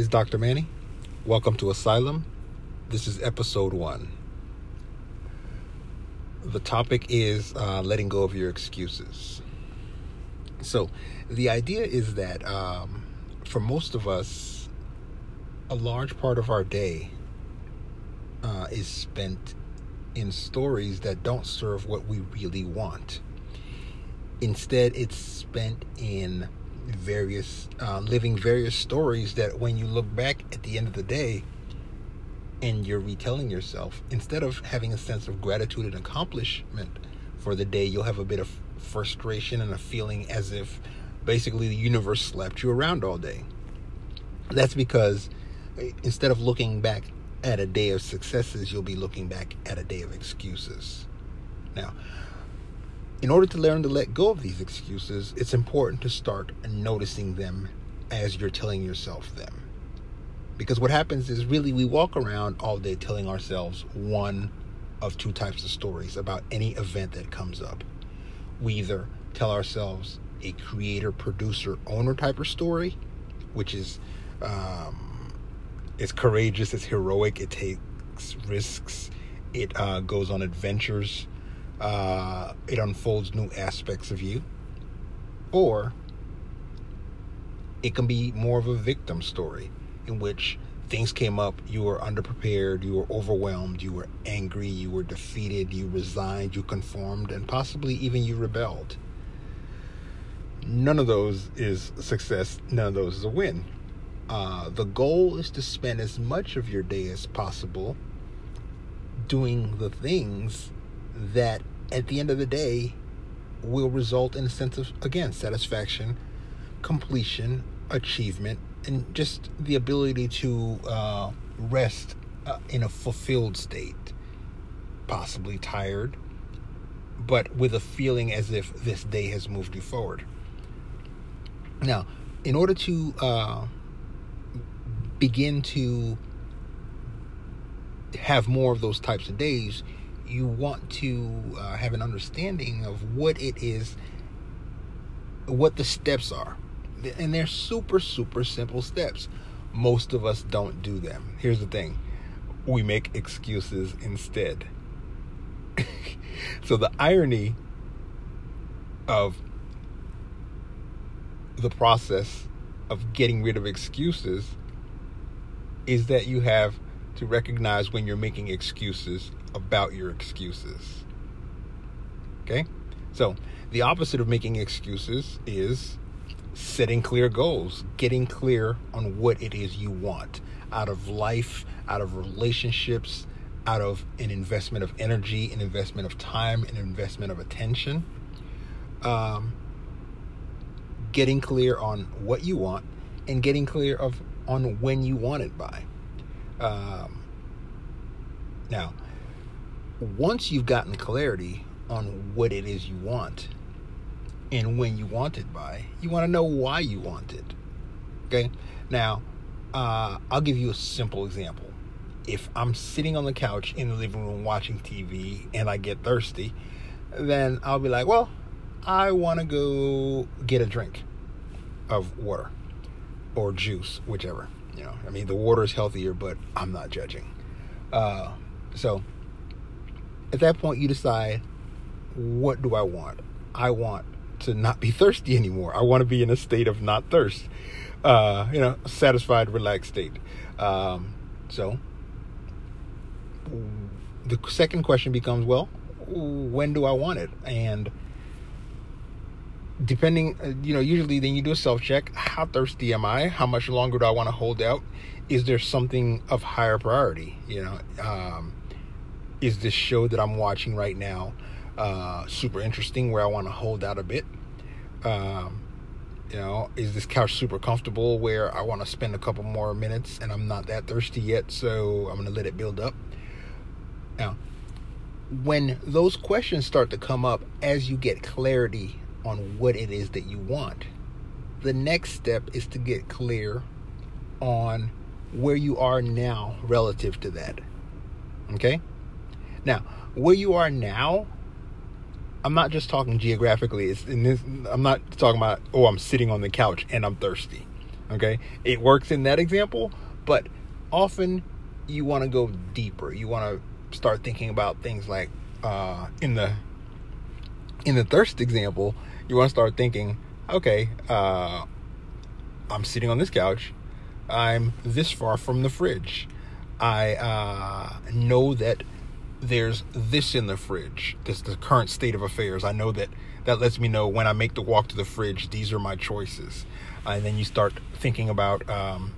is Dr. Mani. Welcome to Asylum. This is episode one. The topic is uh, letting go of your excuses. So, the idea is that um, for most of us, a large part of our day uh, is spent in stories that don't serve what we really want. Instead, it's spent in various uh, living various stories that when you look back at the end of the day and you're retelling yourself instead of having a sense of gratitude and accomplishment for the day you'll have a bit of frustration and a feeling as if basically the universe slapped you around all day. That's because eh, instead of looking back at a day of successes you'll be looking back at a day of excuses. Now in order to learn to let go of these excuses, it's important to start noticing them as you're telling yourself them. Because what happens is really we walk around all day telling ourselves one of two types of stories about any event that comes up. We either tell ourselves a creator, producer, owner type of story, which is um, it's courageous, it's heroic, it takes risks, it uh, goes on adventures, uh, it unfolds new aspects of you, or it can be more of a victim story in which things came up, you were underprepared, you were overwhelmed, you were angry, you were defeated, you resigned, you conformed, and possibly even you rebelled. None of those is success, none of those is a win. Uh, the goal is to spend as much of your day as possible doing the things that at the end of the day will result in a sense of again satisfaction completion achievement and just the ability to uh, rest uh, in a fulfilled state. Possibly tired but with a feeling as if this day has moved you forward. Now in order to uh, begin to have more of those types of days you want to uh, have an understanding of what it is, what the steps are. And they're super, super simple steps. Most of us don't do them. Here's the thing we make excuses instead. so, the irony of the process of getting rid of excuses is that you have to recognize when you're making excuses about your excuses. Okay? So, the opposite of making excuses is setting clear goals, getting clear on what it is you want out of life, out of relationships, out of an investment of energy, an investment of time, an investment of attention. Um, getting clear on what you want and getting clear of on when you want it by. Um, now, once you've gotten clarity on what it is you want and when you want it by, you want to know why you want it. Okay? Now, uh, I'll give you a simple example. If I'm sitting on the couch in the living room watching TV and I get thirsty, then I'll be like, well, I want to go get a drink of water or juice, whichever. You know, I mean, the water is healthier, but I'm not judging. Uh, so, at that point you decide what do I want? I want to not be thirsty anymore. I want to be in a state of not thirst. Uh, you know, satisfied, relaxed state. Um, so the second question becomes, well, when do I want it? And depending, uh, you know, usually then you do a self check. How thirsty am I? How much longer do I want to hold out? Is there something of higher priority? You know, um, is this show that I'm watching right now uh, super interesting where I want to hold out a bit? Um, you know, is this couch super comfortable where I want to spend a couple more minutes and I'm not that thirsty yet, so I'm going to let it build up? Now, when those questions start to come up as you get clarity on what it is that you want, the next step is to get clear on where you are now relative to that. Okay? Now, where you are now, I'm not just talking geographically. It's in this. I'm not talking about oh, I'm sitting on the couch and I'm thirsty. Okay? It works in that example, but often you want to go deeper. You want to start thinking about things like uh, in the in the thirst example, you want to start thinking, okay, uh, I'm sitting on this couch. I'm this far from the fridge. I uh, know that there's this in the fridge. This the current state of affairs. I know that that lets me know when I make the walk to the fridge. These are my choices, uh, and then you start thinking about um,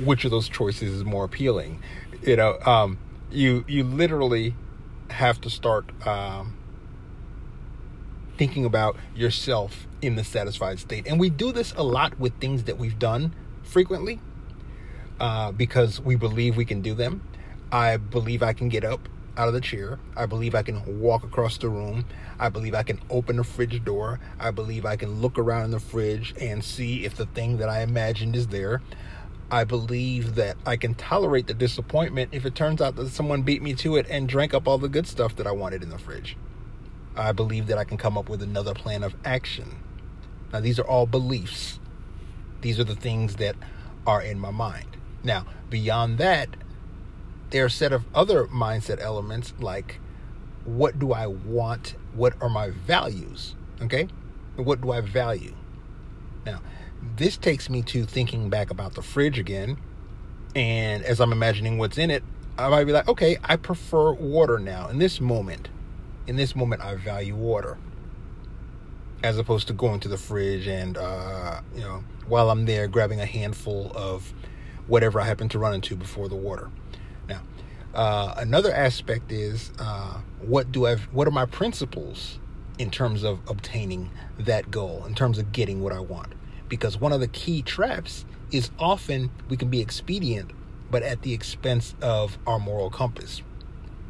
which of those choices is more appealing. You know, um, you you literally have to start um, thinking about yourself in the satisfied state, and we do this a lot with things that we've done frequently uh, because we believe we can do them. I believe I can get up out of the chair. I believe I can walk across the room. I believe I can open the fridge door. I believe I can look around in the fridge and see if the thing that I imagined is there. I believe that I can tolerate the disappointment if it turns out that someone beat me to it and drank up all the good stuff that I wanted in the fridge. I believe that I can come up with another plan of action. Now, these are all beliefs. These are the things that are in my mind. Now, beyond that, there are a set of other mindset elements like what do I want? What are my values? Okay? What do I value? Now, this takes me to thinking back about the fridge again. And as I'm imagining what's in it, I might be like, okay, I prefer water now. In this moment, in this moment, I value water. As opposed to going to the fridge and, uh, you know, while I'm there grabbing a handful of whatever I happen to run into before the water. Uh, another aspect is uh, what do I? What are my principles in terms of obtaining that goal? In terms of getting what I want? Because one of the key traps is often we can be expedient, but at the expense of our moral compass.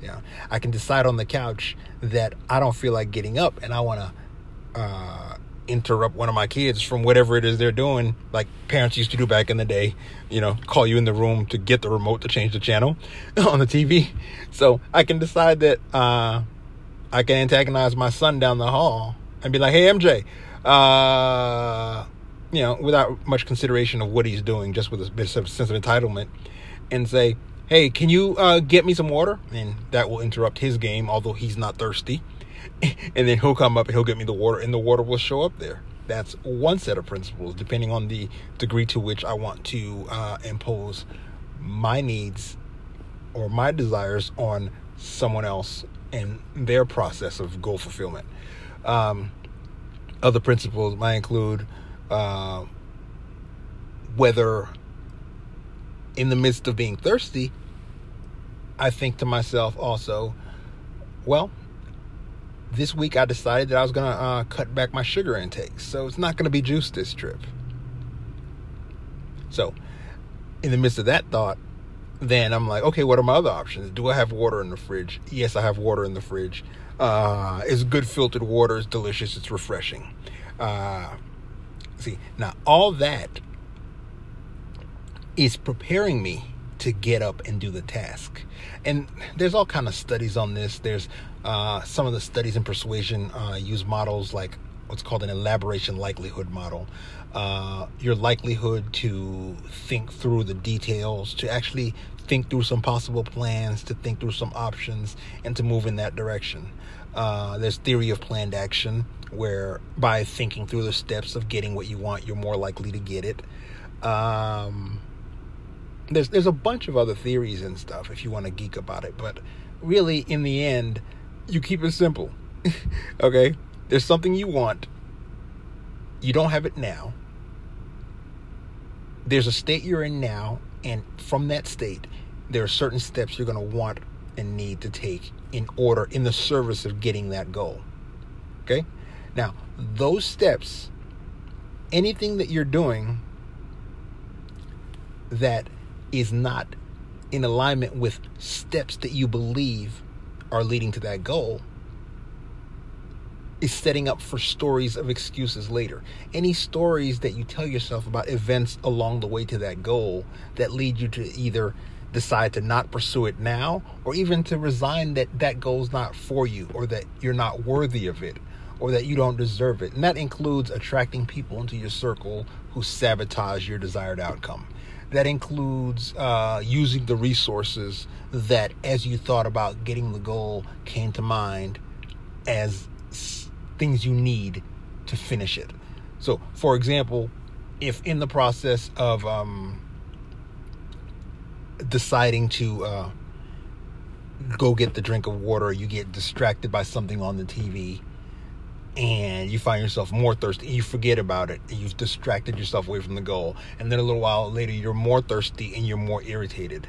Yeah, I can decide on the couch that I don't feel like getting up, and I want to uh, interrupt one of my kids from whatever it is they're doing, like parents used to do back in the day, you know, call you in the room to get the remote to change the channel on the TV. So I can decide that uh, I can antagonize my son down the hall and be like, hey, MJ, uh, you know, without much consideration of what he's doing, just with a bit of sense of entitlement, and say, hey, can you uh, get me some water? And that will interrupt his game, although he's not thirsty. and then he'll come up and he'll get me the water, and the water will show up there. That's one set of principles, depending on the degree to which I want to uh, impose my needs or my desires on someone else and their process of goal fulfillment. Um, other principles might include uh, whether, in the midst of being thirsty, I think to myself also, well, this week I decided that I was going to uh, cut back my sugar intake. So it's not going to be juice this trip. So, in the midst of that thought, then I'm like, okay, what are my other options? Do I have water in the fridge? Yes, I have water in the fridge. Uh, it's good filtered water. It's delicious. It's refreshing. Uh, see, now all that is preparing me to get up and do the task. And there's all kind of studies on this. There's uh, some of the studies in persuasion uh, use models like what's called an elaboration likelihood model. Uh, your likelihood to think through the details, to actually think through some possible plans, to think through some options, and to move in that direction. Uh, there's theory of planned action, where by thinking through the steps of getting what you want, you're more likely to get it. Um, there's there's a bunch of other theories and stuff if you want to geek about it, but really in the end, you keep it simple. okay? There's something you want. You don't have it now. There's a state you're in now, and from that state, there are certain steps you're going to want and need to take in order in the service of getting that goal. Okay? Now, those steps, anything that you're doing that is not in alignment with steps that you believe are leading to that goal is setting up for stories of excuses later. Any stories that you tell yourself about events along the way to that goal that lead you to either decide to not pursue it now or even to resign that that goal's not for you or that you're not worthy of it or that you don't deserve it. And that includes attracting people into your circle who sabotage your desired outcome. That includes uh, using the resources that, as you thought about getting the goal, came to mind as things you need to finish it. So, for example, if in the process of um, deciding to uh, go get the drink of water, you get distracted by something on the TV and you find yourself more thirsty you forget about it you've distracted yourself away from the goal. And then a little while later you're more thirsty and you're more irritated.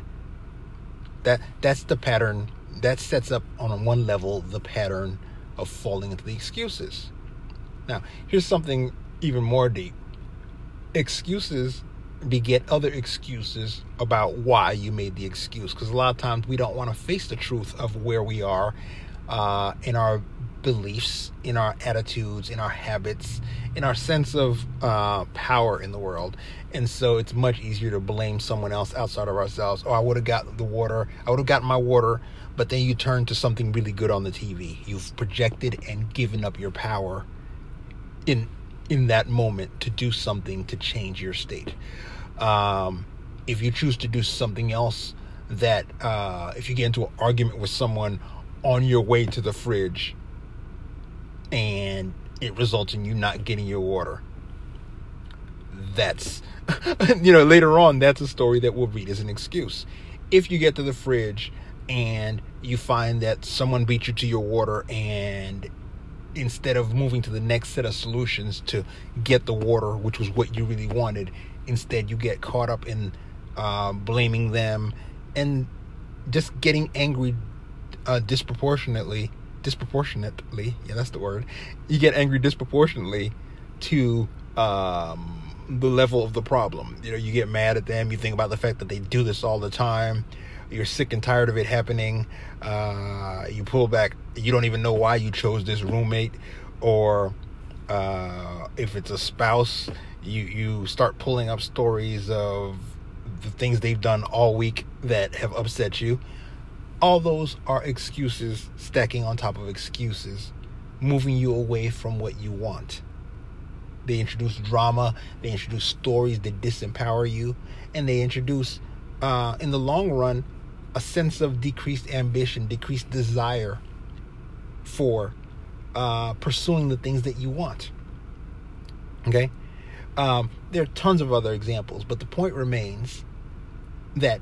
That that's the pattern that sets up on one level the pattern of falling into the excuses. Now here's something even more deep. Excuses beget other excuses about why you made the excuse because a lot of times we don't want to face the truth of where we are uh, in our beliefs, in our attitudes, in our habits, in our sense of uh, power in the world. And so it's much easier to blame someone else outside of ourselves. Oh, I would have got the water. I would have gotten my water. But then you turn to something really good on the TV. You've projected and given up your power in in that moment to do something to change your state. Um, if you choose to do something else, that uh, if you get into an argument with someone on your way to the fridge, and it results in you not getting your water. That's, you know, later on, that's a story that we'll read as an excuse. If you get to the fridge and you find that someone beat you to your water and instead of moving to the next set of solutions to get the water, which was what you really wanted, instead you get caught up in uh, blaming them and just getting angry uh, disproportionately disproportionately, yeah, that's the word. You get angry disproportionately to um, the level of the problem. You know, you get mad at them. You think about the fact that they do this all the time. You're sick and tired of it happening. Uh, you pull back. You don't even know why you chose this roommate, or uh, if it's a spouse, you you start pulling up stories of the things they've done all week that have upset you all those are excuses stacking on top of excuses, moving you away from what you want. They introduce drama, they introduce stories that disempower you, and they introduce, uh, in the long run, a sense of decreased ambition, decreased desire for uh, pursuing the things that you want. Okay? Um, there are tons of other examples, but the point remains that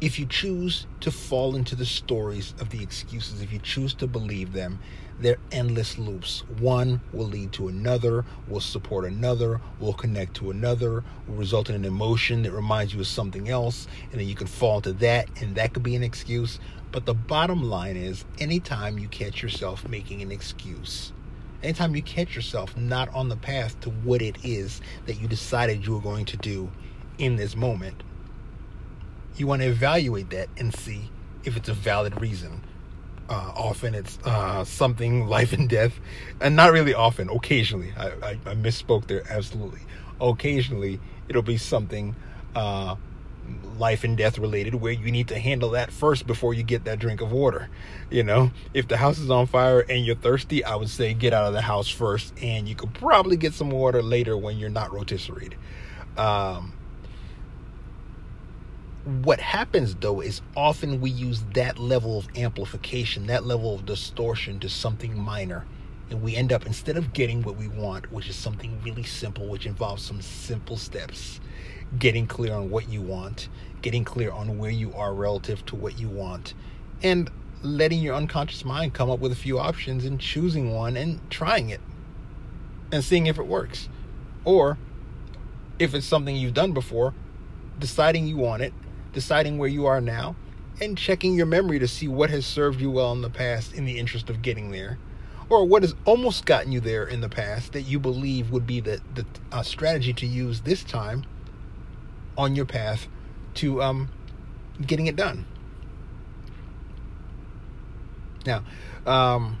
if you choose to fall into the stories of the excuses, if you choose to believe them, they're endless loops. One will lead to another, will support another, will connect to another, will result in an emotion that reminds you of something else, and then you can fall into that, and that could be an excuse. But the bottom line is anytime you catch yourself making an excuse, anytime you catch yourself not on the path to what it is that you decided you were going to do in this moment, you want to evaluate that and see if it's a valid reason. Uh, often it's uh, something life and death, and not really often. Occasionally, I, I, I misspoke there. Absolutely, occasionally it'll be something uh, life and death related where you need to handle that first before you get that drink of water. You know, if the house is on fire and you're thirsty, I would say get out of the house first, and you could probably get some water later when you're not rotisseried. Um, what happens though is often we use that level of amplification, that level of distortion to something minor. And we end up, instead of getting what we want, which is something really simple, which involves some simple steps, getting clear on what you want, getting clear on where you are relative to what you want, and letting your unconscious mind come up with a few options and choosing one and trying it and seeing if it works. Or if it's something you've done before, deciding you want it deciding where you are now, and checking your memory to see what has served you well in the past in the interest of getting there, or what has almost gotten you there in the past that you believe would be the, the uh, strategy to use this time on your path to um, getting it done. Now, um,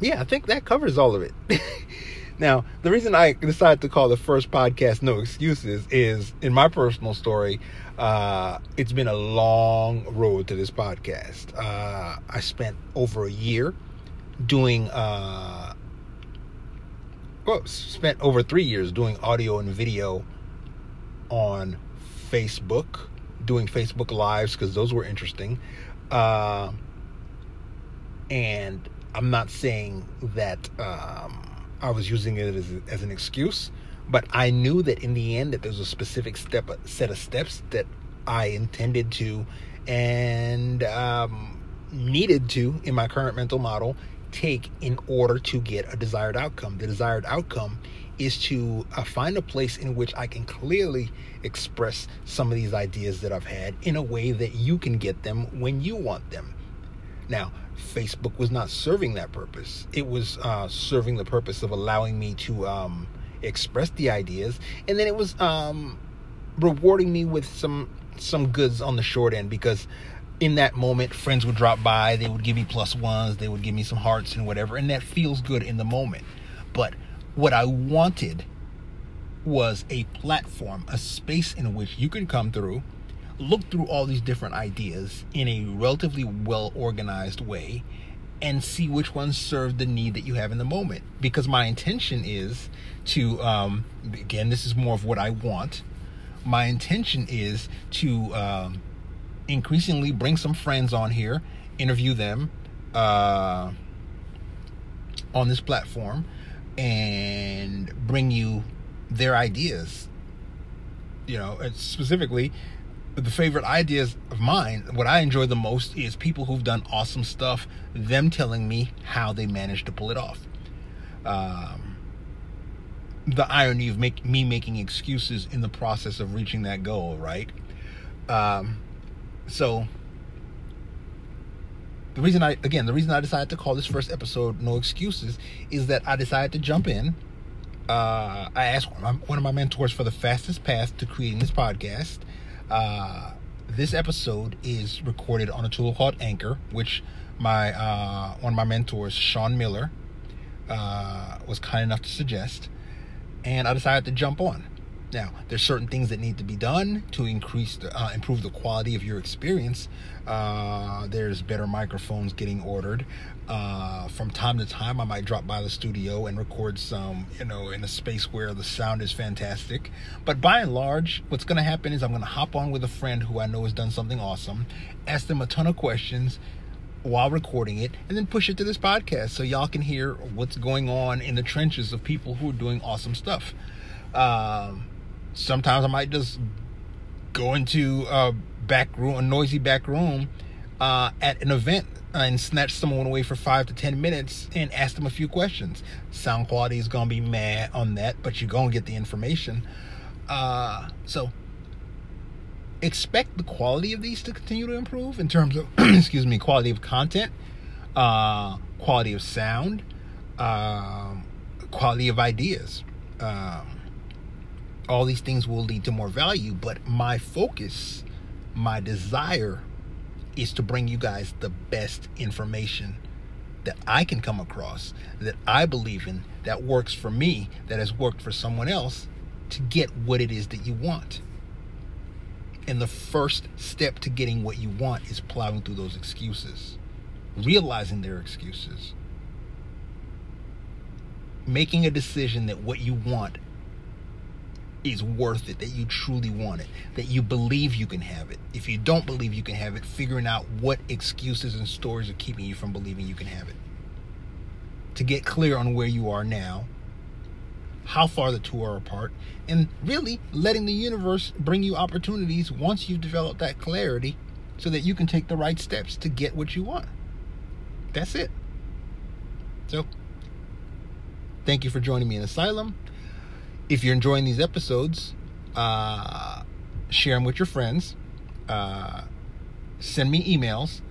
yeah, I think that covers all of it. Now, the reason I decided to call the first podcast No Excuses is in my personal story, uh, it's been a long road to this podcast. Uh, I spent over a year doing uh, well, spent over three years doing audio and video on Facebook, doing Facebook lives because those were interesting. Uh, and I'm not saying that um, I was using it as, as an excuse, but I knew that in the end that there's a specific step, set of steps that I intended to and um, needed to in my current mental model take in order to get a desired outcome. The desired outcome is to uh, find a place in which I can clearly express some of these ideas that I've had in a way that you can get them when you want them. Now, Facebook was not serving that purpose. It was uh, serving the purpose of allowing me to um, express the ideas, and then it was um, rewarding me with some some goods on the short end because in that moment, friends would drop by, they would give me plus ones, they would give me some hearts and whatever, and that feels good in the moment. But what I wanted was a platform, a space in which you can come through, look through all these different ideas in a relatively well organized way, and see which ones serve the need that you have in the moment. Because my intention is to, um, again, this is more of what I want. My intention is to um, increasingly bring some friends on here, interview them uh, on this platform, and bring you their ideas. You know, specifically, the favorite ideas of mine, what I enjoy the most is people who've done awesome stuff, them telling me how they managed to pull it off. Um, the irony of make, me making excuses in the process of reaching that goal, right? Um, so the reason I again the reason I decided to call this first episode "No Excuses" is that I decided to jump in. Uh, I asked one of, my, one of, my, mentors for the fastest path to creating this podcast. Uh, this episode is recorded on a tool called Anchor, which my uh, one of my mentors, Sean Miller, uh, was kind enough to suggest, and I decided to jump on. Now, there's certain things that need to be done to increase, the, uh, improve the quality of your experience. Uh, there's better microphones getting ordered. Uh, from time to time, I might drop by the studio and record some, you know, in a space where the sound is fantastic. But by and large, what's going to happen is I'm going to hop on with a friend who I know has done something awesome, ask them a ton of questions while recording it, and then push it to this podcast so y'all can hear what's going on in the trenches of people who are doing awesome stuff. Um, sometimes I might just go into a back room, a noisy back room uh, at an event and snatch someone away for five to ten minutes and ask them a few questions. Sound quality is gonna be mad on that, but you're gonna get the information. Uh, so expect the quality of these to continue to improve in terms of excuse me, quality of content, uh, quality of sound, um, quality of ideas. Um, all these things will lead to more value, but my focus, my desire is to bring you guys the best information that I can come across, that I believe in, that works for me, that has worked for someone else to get what it is that you want. And the first step to getting what you want is plowing through those excuses, realizing their excuses, making a decision that what you want is worth it, that you truly want it, that you believe you can have it. If you don't believe you can have it, figuring out what excuses and stories are keeping you from believing you can have it. To get clear on where you are now, how far the two are apart, and really letting the universe bring you opportunities once you've developed that clarity so that you can take the right steps to get what you want. That's it. So, thank you for joining me in Asylum if you're enjoying these episodes, uh, share them with your friends. Uh, send me emails.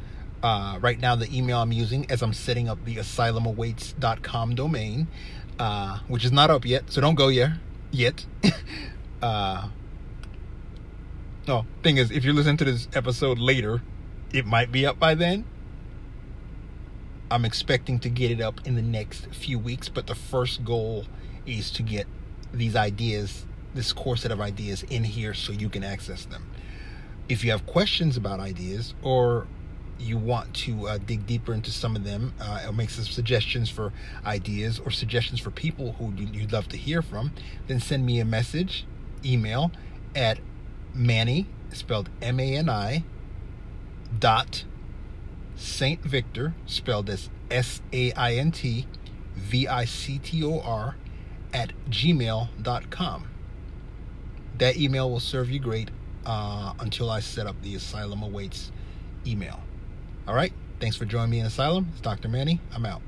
Uh, right now, the email I'm using as I'm setting up the asylumawaits.com domain, uh, which is not up yet, so don't go yet. Yet. uh, oh, thing is, if you're listening to this episode later, it might be up by then. I'm expecting to get it up in the next few weeks, but the first goal is to get these ideas, this core set of ideas in here so you can access them. If you have questions about ideas or you want to uh, dig deeper into some of them uh, or make some suggestions for ideas or suggestions for people who you'd love to hear from, then send me a message, email at Mani, spelled M A N I, dot Saint Victor, spelled as S A I N T V I C T O R, at gmail.com. That email will serve you great uh, until I set up the Asylum Awaits email. All right. Thanks for joining me in Asylum. It's Dr. Mani. I'm out.